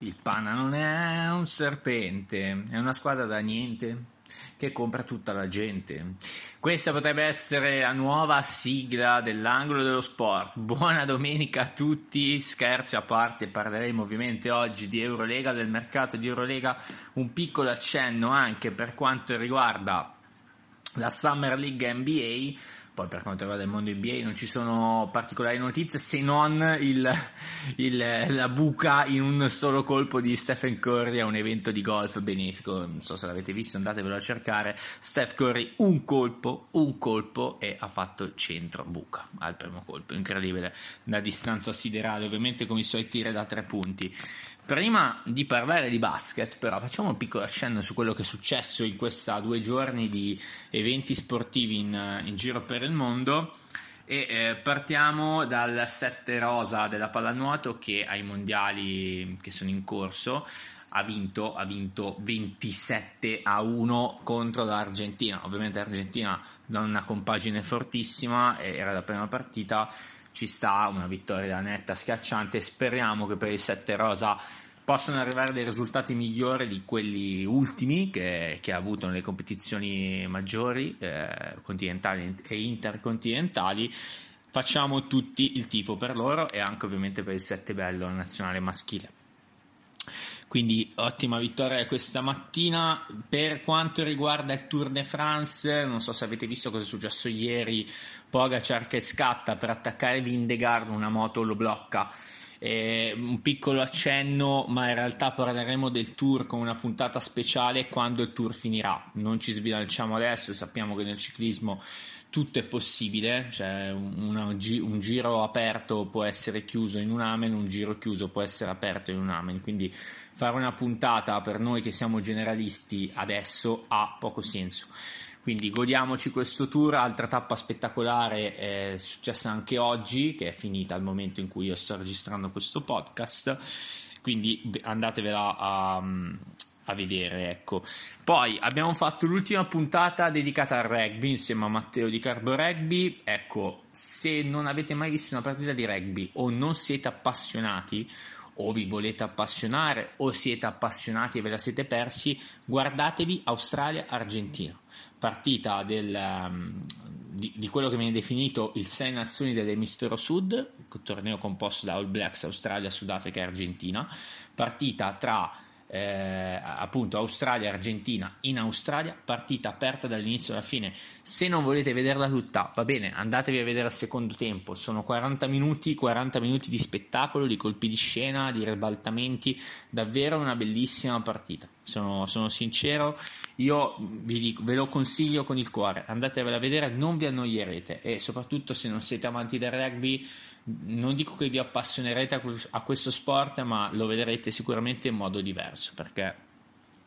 Il Pana non è un serpente, è una squadra da niente che compra tutta la gente. Questa potrebbe essere la nuova sigla dell'angolo dello sport. Buona domenica a tutti, scherzi a parte, parleremo ovviamente oggi di Eurolega, del mercato di Eurolega, un piccolo accenno anche per quanto riguarda la Summer League NBA poi per quanto riguarda il mondo NBA non ci sono particolari notizie se non il, il, la buca in un solo colpo di Stephen Curry a un evento di golf benefico. Non so se l'avete visto, andatevelo a cercare. Steph Curry un colpo, un colpo e ha fatto centro buca al primo colpo. Incredibile, da distanza siderale, ovviamente con i suoi tiri da tre punti. Prima di parlare di basket, però, facciamo un piccolo accenno su quello che è successo in questi due giorni di eventi sportivi in, in giro per il mondo. E eh, partiamo dal 7 rosa della pallanuoto che ai mondiali che sono in corso ha vinto, ha vinto 27 a 1 contro l'Argentina. Ovviamente l'Argentina non ha una compagine fortissima, era la prima partita ci sta una vittoria netta schiacciante. Speriamo che per il 7 rosa possano arrivare dei risultati migliori di quelli ultimi che, che ha avuto nelle competizioni maggiori, eh, continentali e intercontinentali. Facciamo tutti il tifo per loro e anche ovviamente per il 7 bello nazionale maschile. Quindi ottima vittoria questa mattina. Per quanto riguarda il Tour de France, non so se avete visto cosa è successo ieri, Pogacar che scatta per attaccare Vindegaard, una moto lo blocca. Eh, un piccolo accenno, ma in realtà parleremo del tour con una puntata speciale quando il tour finirà. Non ci sbilanciamo adesso, sappiamo che nel ciclismo tutto è possibile, cioè una, un giro aperto può essere chiuso in un amen, un giro chiuso può essere aperto in un amen, quindi fare una puntata per noi che siamo generalisti adesso ha poco senso. Quindi godiamoci questo tour, altra tappa spettacolare è successa anche oggi, che è finita al momento in cui io sto registrando questo podcast, quindi andatevela a, a vedere. Ecco. Poi abbiamo fatto l'ultima puntata dedicata al rugby insieme a Matteo di Carbo Rugby. Ecco, se non avete mai visto una partita di rugby o non siete appassionati o vi volete appassionare o siete appassionati e ve la siete persi, guardatevi Australia-Argentina, partita del, um, di, di, quello che viene definito il Sei Nazioni dell'Emisfero Sud, torneo composto da All Blacks, Australia, Sudafrica e Argentina, partita tra eh, appunto Australia-Argentina in Australia, partita aperta dall'inizio alla fine. Se non volete vederla tutta, va bene, andatevi a vedere al secondo tempo. Sono 40 minuti, 40 minuti di spettacolo, di colpi di scena, di ribaltamenti, davvero una bellissima partita. Sono, sono sincero, io vi dico, ve lo consiglio con il cuore, andatevela a vedere, non vi annoierete e soprattutto se non siete amanti del rugby non dico che vi appassionerete a questo sport, ma lo vedrete sicuramente in modo diverso perché è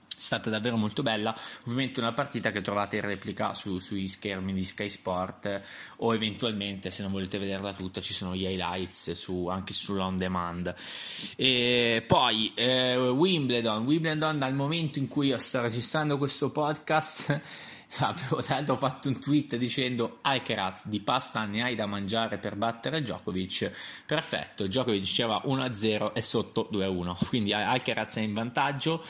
stata davvero molto bella. Ovviamente una partita che trovate in replica su, sui schermi di Sky Sport o eventualmente se non volete vederla tutta ci sono gli highlights su, anche sull'on demand. E poi eh, Wimbledon, Wimbledon dal momento in cui io sto registrando questo podcast avevo tanto fatto un tweet dicendo Alcaraz di pasta ne hai da mangiare per battere Djokovic. Perfetto, Djokovic diceva 1-0 e sotto 2-1 quindi Alcaraz è in vantaggio.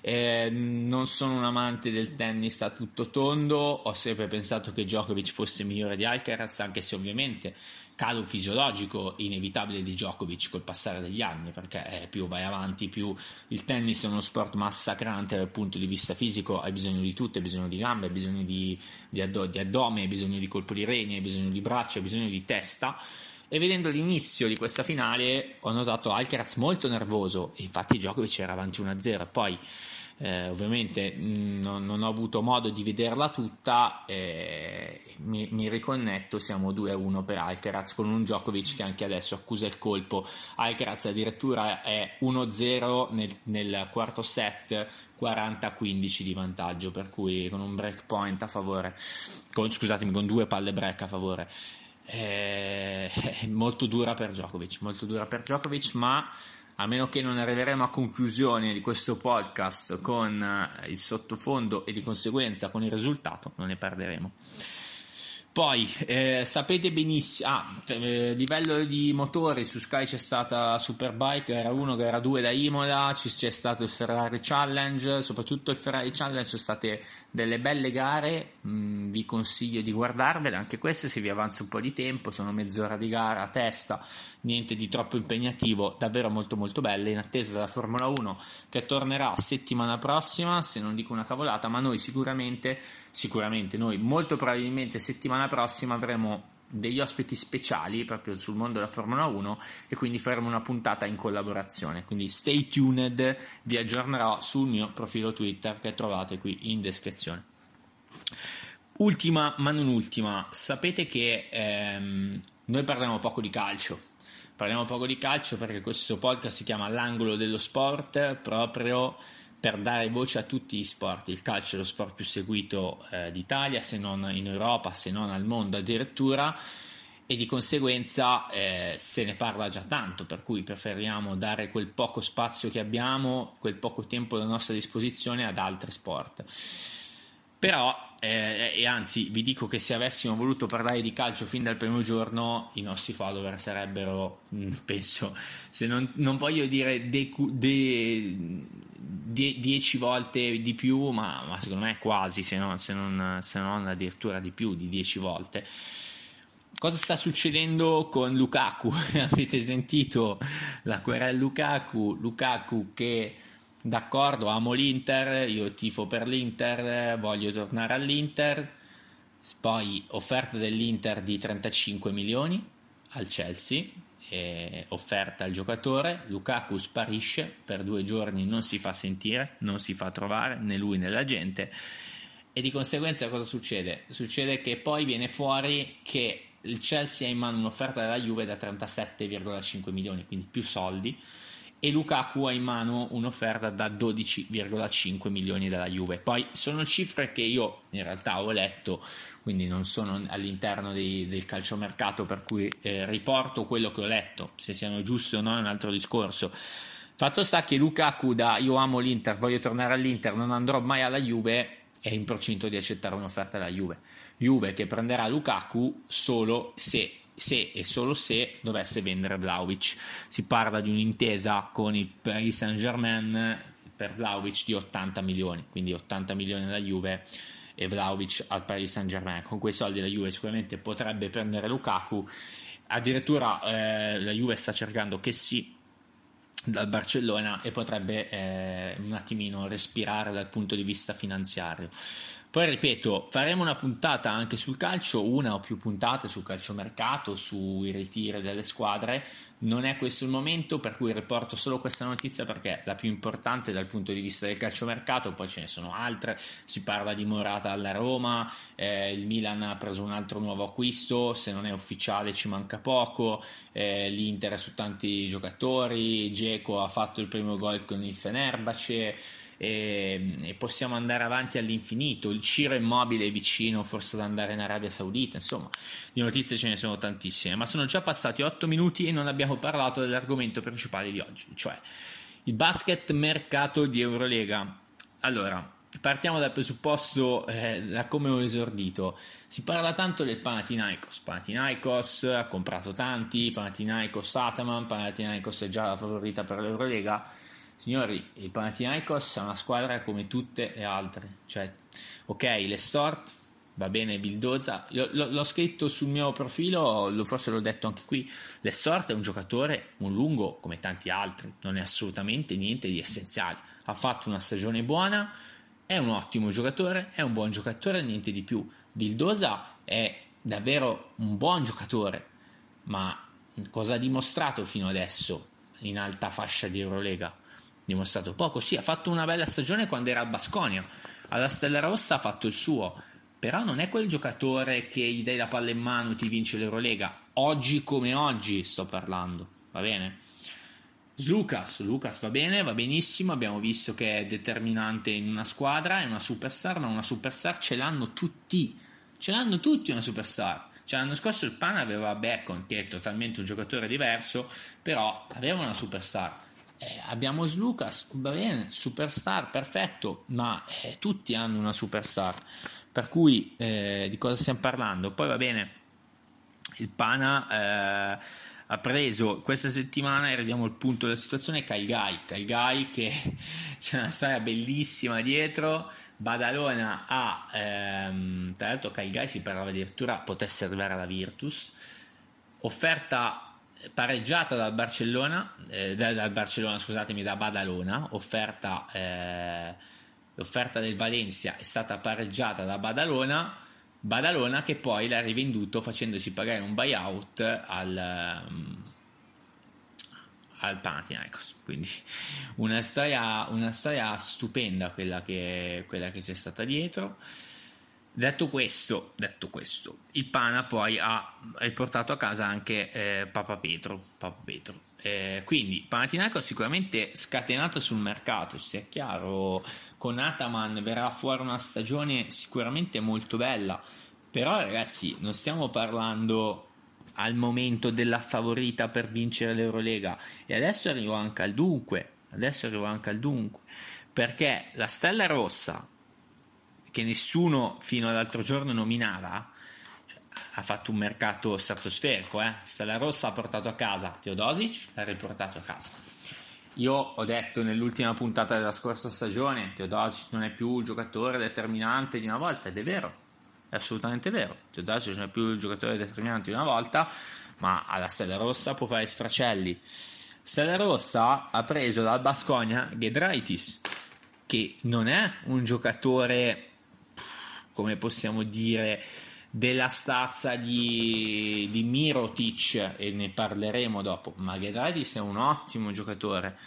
Eh, non sono un amante del tennis a tutto tondo. Ho sempre pensato che Djokovic fosse migliore di Alcaraz anche se ovviamente calo fisiologico inevitabile di Djokovic col passare degli anni, perché più vai avanti, più il tennis è uno sport massacrante dal punto di vista fisico, hai bisogno di tutto, hai bisogno di gambe, hai bisogno di, di, addo- di addome, hai bisogno di colpo di reni, hai bisogno di braccia, hai bisogno di testa. E vedendo l'inizio di questa finale ho notato Alcaraz molto nervoso, infatti Djokovic era avanti 1-0, poi eh, ovviamente mh, non, non, ho avuto modo di vederla tutta, eh, mi, mi, riconnetto, siamo 2-1 per Alcaraz con un Djokovic che anche adesso accusa il colpo, Alcaraz addirittura è 1-0 nel, nel quarto set, 40-15 di vantaggio, per cui con un break point a favore, con, scusatemi, con due palle break a favore. Eh, molto dura per Djokovic, molto dura per Djokovic, ma a meno che non arriveremo a conclusione di questo podcast con eh, il sottofondo e di conseguenza con il risultato, non ne perderemo. Poi eh, sapete benissimo, ah, eh, livello di motori su Sky c'è stata Superbike, era 1, gara 2 da Imola, ci c'è stato il Ferrari Challenge, soprattutto il Ferrari Challenge sono state delle belle gare, mm, vi consiglio di guardarvele, anche queste se vi avanza un po' di tempo, sono mezz'ora di gara a testa, niente di troppo impegnativo, davvero molto molto belle, in attesa della Formula 1 che tornerà settimana prossima, se non dico una cavolata, ma noi sicuramente, sicuramente noi molto probabilmente settimana prossima avremo degli ospiti speciali proprio sul mondo della Formula 1 e quindi faremo una puntata in collaborazione. Quindi stay tuned, vi aggiornerò sul mio profilo Twitter che trovate qui in descrizione. Ultima, ma non ultima, sapete che ehm, noi parliamo poco di calcio. Parliamo poco di calcio perché questo podcast si chiama L'angolo dello sport proprio per dare voce a tutti gli sport. Il calcio è lo sport più seguito eh, d'Italia, se non in Europa, se non al mondo addirittura, e di conseguenza eh, se ne parla già tanto, per cui preferiamo dare quel poco spazio che abbiamo, quel poco tempo a nostra disposizione ad altri sport. Però eh, e anzi vi dico che se avessimo voluto parlare di calcio fin dal primo giorno i nostri follower sarebbero mm, penso se non, non voglio dire de, de, de, dieci volte di più ma, ma, secondo me quasi se non, se, non, se non addirittura di più di dieci volte. Cosa sta succedendo con Lukaku? Avete sentito la querela Lukaku? Lukaku che d'accordo, amo l'Inter, io tifo per l'Inter, voglio tornare all'Inter. Poi offerta dell'Inter di 35 milioni al Chelsea, offerta al giocatore, Lukaku sparisce per due giorni, non si fa sentire, non si fa trovare né lui né la gente e di conseguenza cosa succede? Succede che poi viene fuori che il Chelsea ha in mano un'offerta della Juve da 37,5 milioni, quindi più soldi e Lukaku ha in mano un'offerta da 12,5 milioni dalla Juve. Poi sono cifre che io in realtà ho letto, quindi non sono all'interno dei, del calciomercato, per cui eh, riporto quello che ho letto. Se siano giuste o no è un altro discorso. Fatto sta che Lukaku da io amo l'Inter, voglio tornare all'Inter, non andrò mai alla Juve, è in procinto di accettare un'offerta dalla Juve. Juve che prenderà Lukaku solo se se e solo se dovesse vendere Vlaovic. Si parla di un'intesa con il Paris Saint Germain per Vlaovic di 80 milioni, quindi 80 milioni alla Juve e Vlaovic al Paris Saint Germain. Con quei soldi la Juve sicuramente potrebbe prendere Lukaku. Addirittura eh, la Juve sta cercando che sì dal Barcellona e potrebbe eh, un attimino respirare dal punto di vista finanziario. Poi ripeto, faremo una puntata anche sul calcio, una o più puntate sul calciomercato, sui ritiri delle squadre. Non è questo il momento, per cui riporto solo questa notizia perché è la più importante dal punto di vista del calciomercato, poi ce ne sono altre. Si parla di Morata alla Roma, eh, il Milan ha preso un altro nuovo acquisto, se non è ufficiale ci manca poco, eh, l'Inter è su tanti giocatori, Geco ha fatto il primo gol con il Fenerbahce e, e, possiamo andare avanti all'infinito. Il Ciro Immobile è vicino forse ad andare in Arabia Saudita, insomma, di notizie ce ne sono tantissime, ma sono già passati 8 minuti e non abbiamo parlato dell'argomento principale di oggi, cioè il basket mercato di Eurolega. Allora, partiamo dal presupposto eh, da come ho esordito. Si parla tanto del Panathinaikos. Panathinaikos ha comprato tanti, Panathinaikos Ataman, Panathinaikos è già la favorita per l'Eurolega Signori, il Panathinaikos è una squadra come tutte le altre, cioè, ok, le Sort, va bene Bildoza, l- l- l'ho scritto sul mio profilo, lo, forse l'ho detto anche qui, le Sort è un giocatore, un lungo come tanti altri, non è assolutamente niente di essenziale, ha fatto una stagione buona, è un ottimo giocatore, è un buon giocatore, niente di più. Bildoza è davvero un buon giocatore, ma cosa ha dimostrato fino adesso in alta fascia di Eurolega? dimostrato poco. Sì, ha fatto una bella stagione quando era a Basconia. Alla Stella Rossa ha fatto il suo, però non è quel giocatore che gli dai la palla in mano e ti vince l'Eurolega. Oggi come oggi sto parlando, va bene? Lucas, Lucas va bene, va benissimo, abbiamo visto che è determinante in una squadra, è una superstar, ma una superstar ce l'hanno tutti, ce l'hanno tutti una superstar. Cioè, l'anno scorso il Pan aveva Bacon, che è totalmente un giocatore diverso, però aveva una superstar eh, abbiamo Lucas, va bene, superstar, perfetto, ma eh, tutti hanno una superstar. Per cui eh, di cosa stiamo parlando? Poi va bene, il Pana eh, ha preso questa settimana, arriviamo al punto della situazione, Calgai, Calgai che c'è una storia bellissima dietro, Badalona ha, ehm, tra l'altro Calgai si parlava addirittura potesse arrivare alla Virtus, offerta pareggiata dal Barcellona, eh, dal Barcellona, scusatemi, da Badalona, offerta, eh, l'offerta del Valencia è stata pareggiata da Badalona, Badalona che poi l'ha rivenduto facendosi pagare un buyout al, um, al Panathinaikos. Quindi una storia, una storia stupenda quella che, quella che c'è stata dietro. Detto questo, detto questo, il Pana poi ha riportato a casa anche eh, Papa Petro. Papa Petro. Eh, quindi Panathinaikos sicuramente scatenato sul mercato, sia chiaro, con Ataman verrà fuori una stagione sicuramente molto bella, però ragazzi non stiamo parlando al momento della favorita per vincere l'Eurolega e adesso arrivo anche al dunque, adesso arrivo anche al dunque, perché la Stella Rossa che nessuno fino all'altro giorno nominava, cioè, ha fatto un mercato stratosferico. Eh? Stella Rossa ha portato a casa Teodosic, l'ha riportato a casa. Io ho detto nell'ultima puntata della scorsa stagione, Teodosic non è più il giocatore determinante di una volta, ed è vero, è assolutamente vero. Teodosic non è più il giocatore determinante di una volta, ma alla Stella Rossa può fare sfracelli. Stella Rossa ha preso dal Bascogna Gedraitis, che non è un giocatore come possiamo dire, della stazza di, di Mirotic e ne parleremo dopo, ma Ghedraitis è un ottimo giocatore.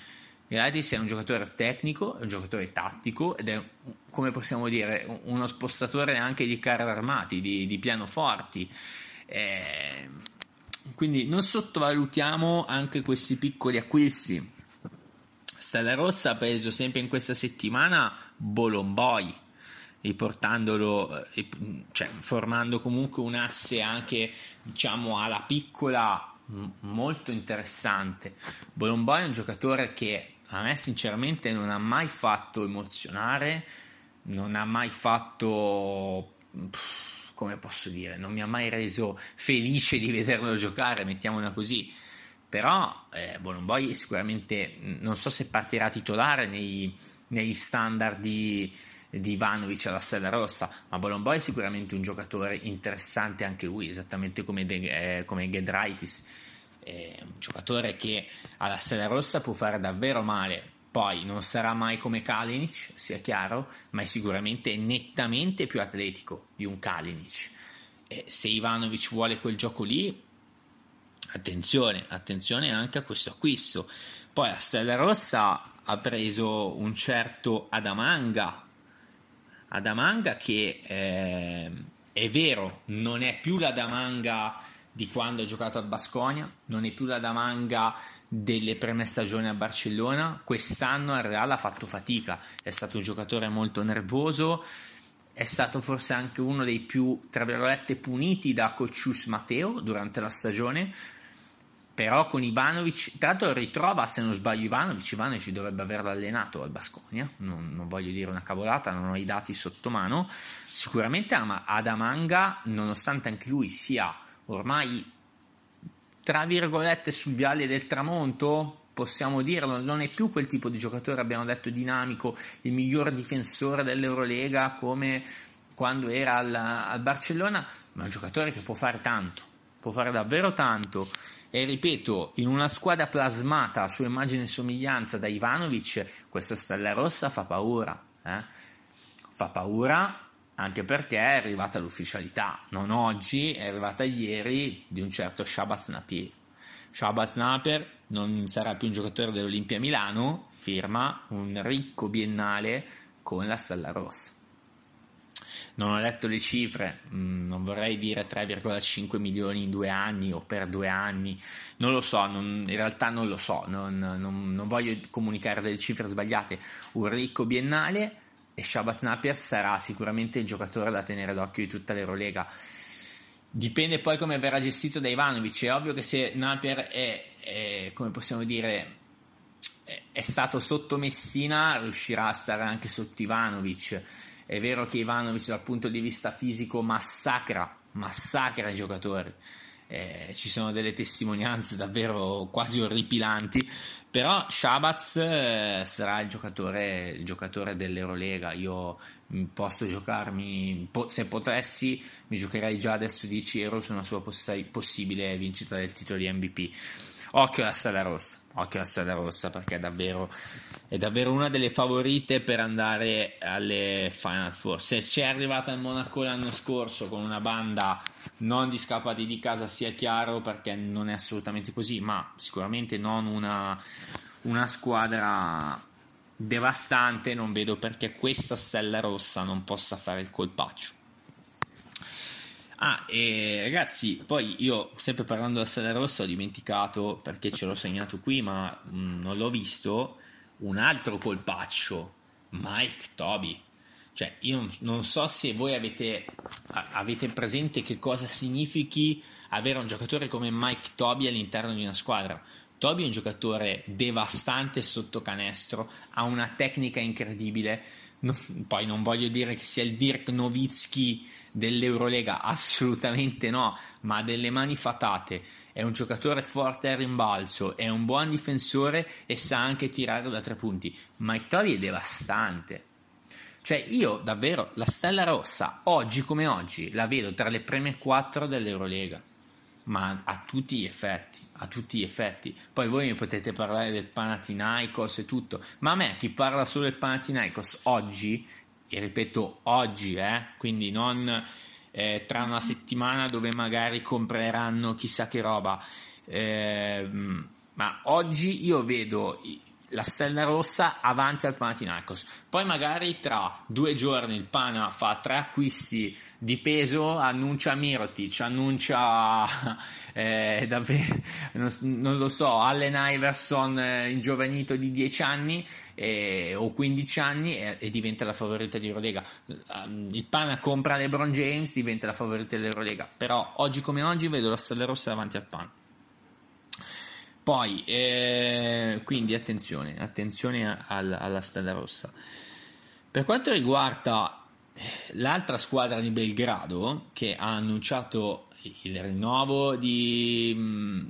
Ghedraitis è un giocatore tecnico, è un giocatore tattico ed è, come possiamo dire, uno spostatore anche di carri armati, di, di pianoforti. Eh, quindi non sottovalutiamo anche questi piccoli acquisti. Stella Rossa ha preso sempre in questa settimana Bolomboi riportandolo, eh, cioè formando comunque un asse anche diciamo alla piccola molto interessante. Bolomboi è un giocatore che a me sinceramente non ha mai fatto emozionare, non ha mai fatto come posso dire, non mi ha mai reso felice di vederlo giocare, mettiamola così. Però eh, Bolomboi sicuramente non so se partirà titolare nei, negli standard di, di Ivanovic alla Stella Rossa, ma Bolomboy è sicuramente un giocatore interessante anche lui, esattamente come, De, eh, come Gedraitis, è un giocatore che alla Stella Rossa può fare davvero male, poi non sarà mai come Kalinic, sia chiaro, ma è sicuramente nettamente più atletico di un Kalinic. E se Ivanovic vuole quel gioco lì, attenzione, attenzione anche a questo acquisto. Poi la Stella Rossa ha preso un certo Adamanga Adamanga che eh, è vero, non è più la Damanga di quando ha giocato a Basconia, non è più la Damanga delle prime stagioni a Barcellona, quest'anno al Real ha fatto fatica, è stato un giocatore molto nervoso, è stato forse anche uno dei più, tra virgolette, puniti da Coccius Matteo durante la stagione, però con Ivanovic, tra l'altro ritrova se non sbaglio Ivanovic, Ivanovic dovrebbe averlo allenato al Basconia, non, non, voglio dire una cavolata, non ho i dati sotto mano, sicuramente Adamanga, nonostante anche lui sia ormai tra virgolette sul viale del tramonto, possiamo dirlo, non è più quel tipo di giocatore, abbiamo detto dinamico, il miglior difensore dell'Eurolega come quando era al, al Barcellona, ma è un giocatore che può fare tanto, può fare davvero tanto e ripeto, in una squadra plasmata a sua immagine e somiglianza da Ivanovic, questa stella rossa fa paura. Eh? Fa paura anche perché è arrivata l'ufficialità, non oggi, è arrivata ieri di un certo Shabbat Napier. Shabbat Napier non sarà più un giocatore dell'Olimpia Milano, firma un ricco biennale con la Stella Rossa non ho letto le cifre, mm, non vorrei dire 3,5 milioni in due anni o per due anni, non lo so, non, in realtà non lo so, non, non, non, voglio comunicare delle cifre sbagliate. Un ricco biennale e Shabbat Napier sarà sicuramente il giocatore da tenere d'occhio di tutta l'Eurolega. Dipende poi come verrà gestito da Ivanovic. È ovvio che se Napier è, è come possiamo dire, è stato sotto Messina, riuscirà a stare anche sotto Ivanovic è vero che Ivanovic dal punto di vista fisico massacra, massacra i giocatori. Eh, ci sono delle testimonianze davvero quasi orripilanti, però Shabaz eh, sarà il giocatore, il giocatore dell'Eurolega. Io posso giocarmi, po- se potessi, mi giocherei già adesso 10 euro su una sua poss- possibile vincita del titolo di MVP. Occhio alla Stella Rossa, occhio alla Stella Rossa perché è davvero, è davvero una delle favorite per andare alle Final Four. Se c'è arrivata al Monaco l'anno scorso con una banda non di scappati di casa sia chiaro perché non è assolutamente così, ma sicuramente non una, una squadra devastante, non vedo perché questa Stella Rossa non possa fare il colpaccio. Ah, e ragazzi, poi io sempre parlando della Stella Rossa ho dimenticato perché ce l'ho segnato qui, ma mh, mm, non l'ho visto. Un altro colpaccio, Mike Toby. Cioè, io non so se voi avete, avete presente che cosa significhi avere un giocatore come Mike Toby all'interno di una squadra. Toby è un giocatore devastante sotto canestro, ha una tecnica incredibile. No, poi non voglio dire che sia il Dirk Nowitzki dell'Eurolega, assolutamente no, ma ha delle mani fatate. È un giocatore forte al rimbalzo, è un buon difensore e sa anche tirare da tre punti. Mike Toby è devastante. Cioè, io davvero la Stella Rossa, oggi come oggi, la vedo tra le prime quattro dell'Eurolega ma a tutti gli effetti, a tutti gli effetti. Poi voi mi potete parlare del Panathinaikos e tutto, ma a me chi parla solo del Panathinaikos oggi, e ripeto oggi, eh, quindi non eh, tra una settimana dove magari compreranno chissà che roba, eh, ma oggi io vedo la Stella Rossa avanti al Panathinaikos. Poi magari tra due giorni il Pana fa tre acquisti di peso, annuncia Mirotic, annuncia eh, davvero, non, non, lo so, Allen Iverson eh, ingiovanito di 10 anni eh, o 15 anni e, e, diventa la favorita di Eurolega. Um, il Pana compra LeBron James, diventa la favorita dell'Eurolega. Però oggi come oggi vedo la Stella Rossa davanti al Pana. Poi, eh, quindi attenzione, attenzione al, alla Stella Rossa. Per quanto riguarda eh, l'altra squadra di Belgrado, che ha annunciato il rinnovo di, mm,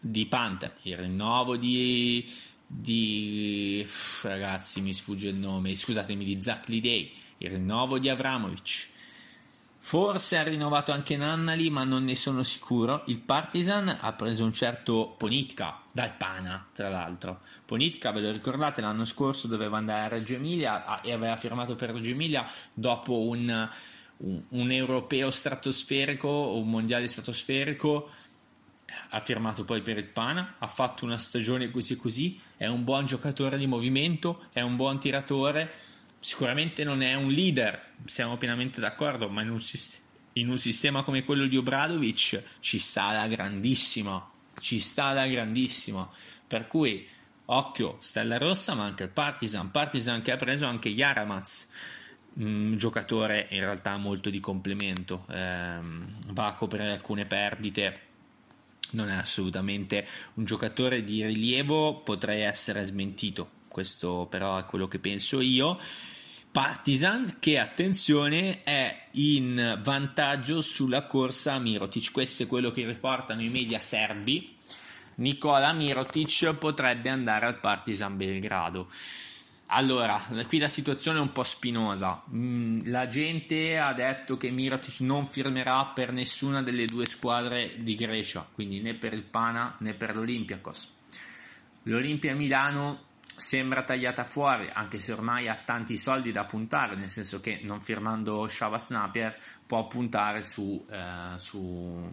di Panther, il rinnovo di, di ragazzi, mi sfugge il nome, scusatemi, di Zach Lidey, il rinnovo di Avramovic Forse ha rinnovato anche Nannali, ma non ne sono sicuro. Il Partizan ha preso un certo Ponitka dal Pana, tra l'altro. Ponitka, ve lo ricordate, l'anno scorso doveva andare a Reggio Emilia e aveva firmato per Reggio Emilia dopo un, un, un europeo stratosferico o un mondiale stratosferico. Ha firmato poi per il Pana, ha fatto una stagione così così. È un buon giocatore di movimento, è un buon tiratore sicuramente non è un leader, siamo pienamente d'accordo, ma in un, sist- in un sistema come quello di Obradovic ci sta da grandissimo, ci sta da grandissimo. Per cui occhio, Stella Rossa, ma anche il Partizan, Partizan che ha preso anche Yaramaz, un giocatore in realtà molto di complemento, ehm, va a coprire alcune perdite. Non è assolutamente un giocatore di rilievo, potrei essere smentito, questo però è quello che penso io. Partizan che attenzione è in vantaggio sulla corsa a Mirotic, questo è quello che riportano i media serbi. Nicola Mirotic potrebbe andare al Partizan Belgrado. Allora, qui la situazione è un po' spinosa. Mm, la gente ha detto che Mirotic non firmerà per nessuna delle due squadre di Grecia, quindi né per il Pana né per l'Olympiakos. L'Olimpia Milano sembra tagliata fuori, anche se ormai ha tanti soldi da puntare, nel senso che non firmando Shavas Napier può puntare su, eh, su,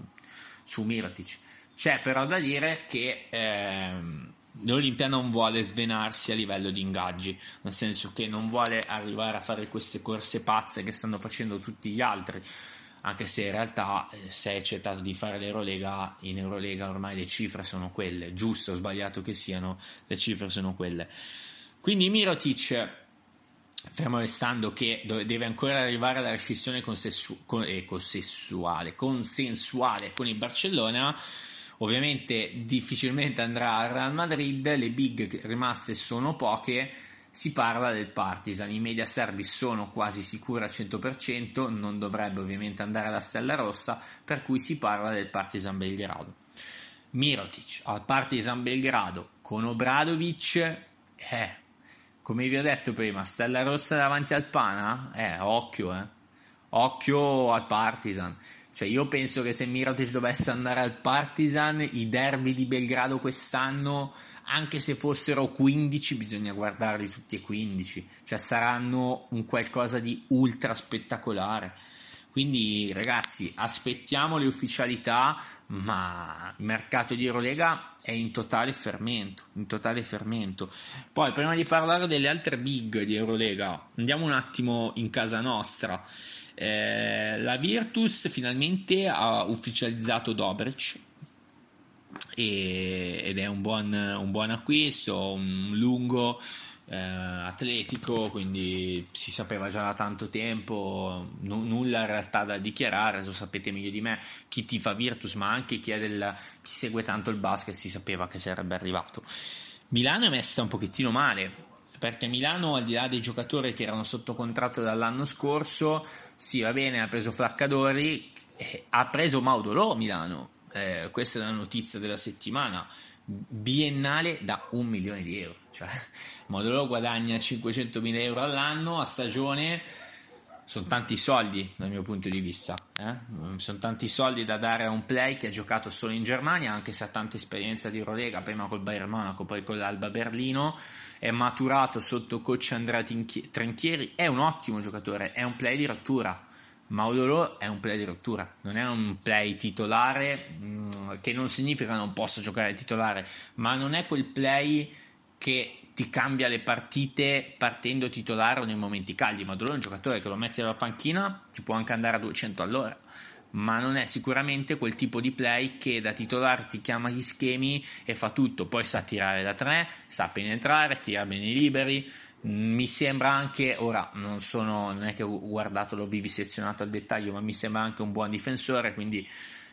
su Mirotic. C'è però da dire che ehm, l'Olimpia non vuole svenarsi a livello di ingaggi, nel senso che non vuole arrivare a fare queste corse pazze che stanno facendo tutti gli altri anche se in realtà eh, se è accettato di fare l'Eurolega, in Eurolega ormai le cifre sono quelle, giusto o sbagliato che siano, le cifre sono quelle. Quindi Mirotic, fermo restando che deve ancora arrivare alla rescissione consessu- con, eh, consensuale, consensuale con il Barcellona, ovviamente difficilmente andrà al Real Madrid, le big rimaste sono poche, si parla del Partizan. I media serbi sono quasi sicuri al 100%, non dovrebbe ovviamente andare alla Stella Rossa, per cui si parla del Partizan Belgrado. Mirotic al Partizan Belgrado con Obradovic, eh, come vi ho detto prima, Stella Rossa davanti al Pana, eh, occhio, eh. Occhio al Partizan. Cioè, io penso che se Mirotic dovesse andare al Partizan, i derby di Belgrado quest'anno, anche se fossero 15, bisogna guardarli tutti e 15. Cioè, saranno un qualcosa di ultra spettacolare. Quindi, ragazzi, aspettiamo le ufficialità, ma il mercato di Eurolega è in totale fermento. In totale fermento. Poi, prima di parlare delle altre big di Eurolega, andiamo un attimo in casa nostra. Eh, la Virtus finalmente ha ufficializzato Dobrich e, ed è un buon, un buon, acquisto, un lungo eh, atletico, quindi si sapeva già da tanto tempo, n- nulla in realtà da dichiarare, lo sapete meglio di me, chi tifa Virtus ma anche chi, del, chi segue tanto il basket si sapeva che sarebbe arrivato. Milano è messa un pochettino male, perché Milano, al di là dei giocatori che erano sotto contratto dall'anno scorso, sì, va bene, ha preso Flaccadori, eh, ha preso Maudolò Milano. Eh, questa è la notizia della settimana. Biennale da un milione di euro. Cioè, Maudolò guadagna 500.000 euro all'anno a stagione sono tanti soldi dal mio punto di vista. Eh? Sono tanti soldi da dare a un play che ha giocato solo in Germania, anche se ha tanta esperienza di Eurolega, prima col Bayern Monaco, poi con l'Alba Berlino. È maturato sotto coach Andrea Trinchieri. È un ottimo giocatore, è un play di rottura. Maudolò è un play di rottura, non è un play titolare, mm, che non significa non posso giocare titolare, ma non è quel play che ti cambia le partite partendo titolare o nei momenti caldi. Maduro è un giocatore che lo metti alla panchina, ti può anche andare a 200 all'ora, ma non è sicuramente quel tipo di play che da titolare ti chiama gli schemi e fa tutto. Poi sa tirare da tre, sa penetrare, tira bene i liberi. Mi sembra anche, ora non, sono, non è che ho guardato, l'ho vivisezionato al dettaglio, ma mi sembra anche un buon difensore, quindi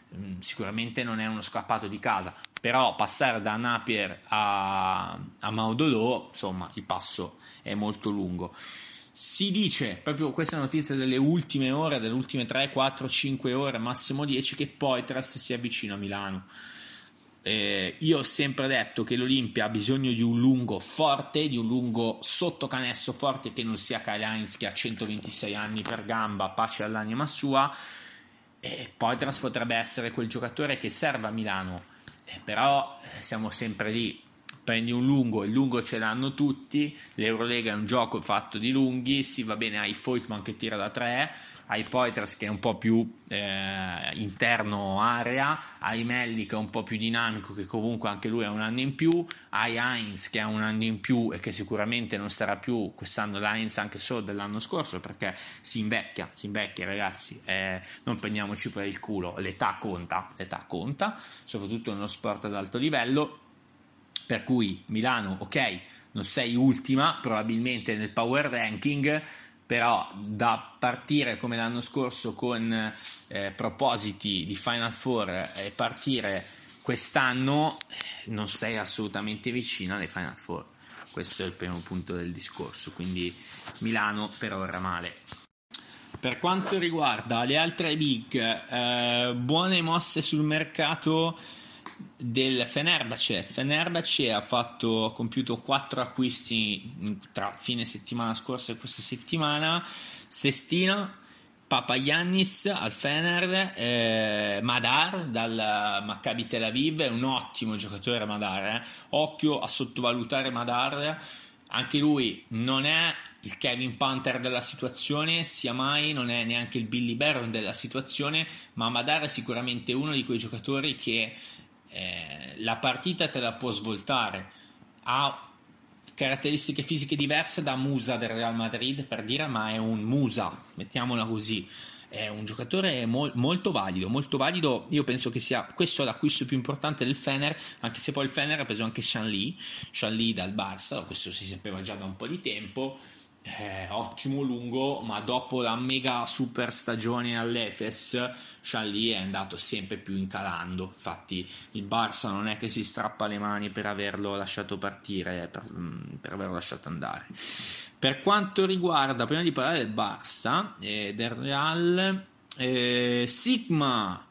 mh, sicuramente non è uno scappato di casa però passare da Napier a, a Maudolò, insomma, il passo è molto lungo. Si dice, proprio questa notizia delle ultime ore, delle ultime 3, 4, 5 ore, massimo 10, che Poitras si avvicina a Milano. Eh, io ho sempre detto che l'Olimpia ha bisogno di un lungo forte, di un lungo sotto canestro forte che non sia Kyle Heinz che ha 126 anni per gamba, pace all'anima sua. E Poitras potrebbe essere quel giocatore che serve a Milano eh, però eh, siamo sempre lì. Prendi un lungo, il lungo ce l'hanno tutti. L'Eurolega è un gioco fatto di lunghi. Si va bene, hai Foytman che tira da 3, hai Poitras che è un po' più eh, interno area, hai Melli che è un po' più dinamico, che comunque anche lui ha un anno in più, hai Heinz che ha un anno in più e che sicuramente non sarà più quest'anno l'Heinz anche solo dell'anno scorso perché si invecchia, si invecchia ragazzi, eh, non prendiamoci per il culo, l'età conta, l'età conta, soprattutto nello sport ad alto livello, per cui Milano, ok, non sei ultima probabilmente nel power ranking, però da partire come l'anno scorso con eh, propositi di Final Four e partire quest'anno eh, non sei assolutamente vicino alle Final Four. Questo è il primo punto del discorso, quindi Milano per ora male. Per quanto riguarda le altre big, eh, buone mosse sul mercato del Fenerbahce. Fenerbahce ha, fatto, compiuto quattro acquisti tra fine settimana scorsa e questa settimana. Sestina, Papayannis al Fener, eh, Madar dal Maccabi Tel Aviv, è un ottimo giocatore Madar, eh. occhio a sottovalutare Madar, anche lui non è il Kevin Panther della situazione, sia mai non è neanche il Billy Barron della situazione, ma Madar è sicuramente uno di quei giocatori che eh, la partita te la può svoltare. Ha caratteristiche fisiche diverse da Musa del Real Madrid, per dire, ma è un Musa, mettiamola così. È un giocatore mo- molto valido, molto valido. Io penso che sia questo l'acquisto più importante del Fener, anche se poi il Fener ha preso anche Shanli, Shanli dal Barça, questo si sapeva già da un po' di tempo. Eh, ottimo lungo, ma dopo la mega super stagione all'Efes, Scialli è andato sempre più incalando. Infatti, il Barça non è che si strappa le mani per averlo lasciato partire, per, mm, per averlo lasciato andare. Per quanto riguarda, prima di parlare del Barça e eh, del Real, eh, Sigma,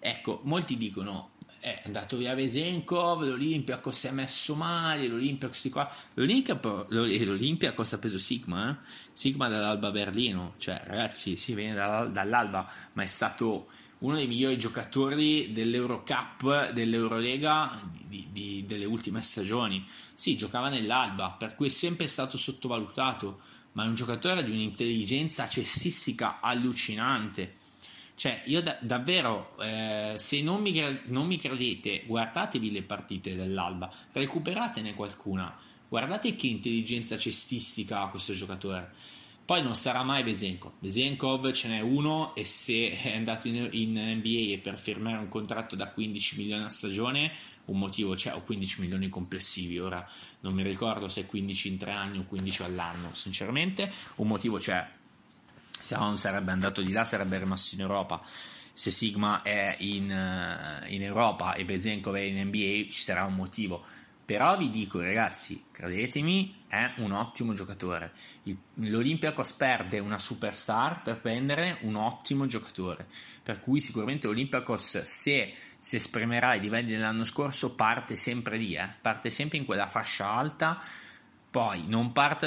ecco, molti dicono è andato via Vesenkov, l'Olimpia si è messo male, l'Olimpia qua. L'Olimpia, l'Olimpia ha preso Sigma, eh? Sigma dall'Alba Berlino, cioè ragazzi si viene dall'Alba, ma è stato uno dei migliori giocatori dell'Eurocup, dell'Eurolega di, di, delle ultime stagioni. Sì, giocava nell'Alba, per cui è sempre stato sottovalutato, ma è un giocatore di un'intelligenza cestistica allucinante cioè, io da, davvero, eh, se non mi, non mi, credete, guardatevi le partite dell'Alba, recuperatene qualcuna, guardate che intelligenza cestistica ha questo giocatore. Poi non sarà mai Vesenkov. Vesenkov ce n'è uno e se è andato in, in NBA per firmare un contratto da 15 milioni a stagione, un motivo c'è, o 15 milioni complessivi. Ora non mi ricordo se è 15 in tre anni o 15 all'anno, sinceramente. Un motivo c'è, se non sarebbe andato di là sarebbe rimasto in Europa. Se Sigma è in, eh, in Europa e Bezenkov è in NBA ci sarà un motivo. Però vi dico ragazzi credetemi è un ottimo giocatore. Il, l'Olympiacos perde una superstar per prendere un ottimo giocatore. Per cui sicuramente l'Olympiacos se si esprimerà ai livelli dell'anno scorso parte sempre lì eh? parte sempre in quella fascia alta. Poi non parte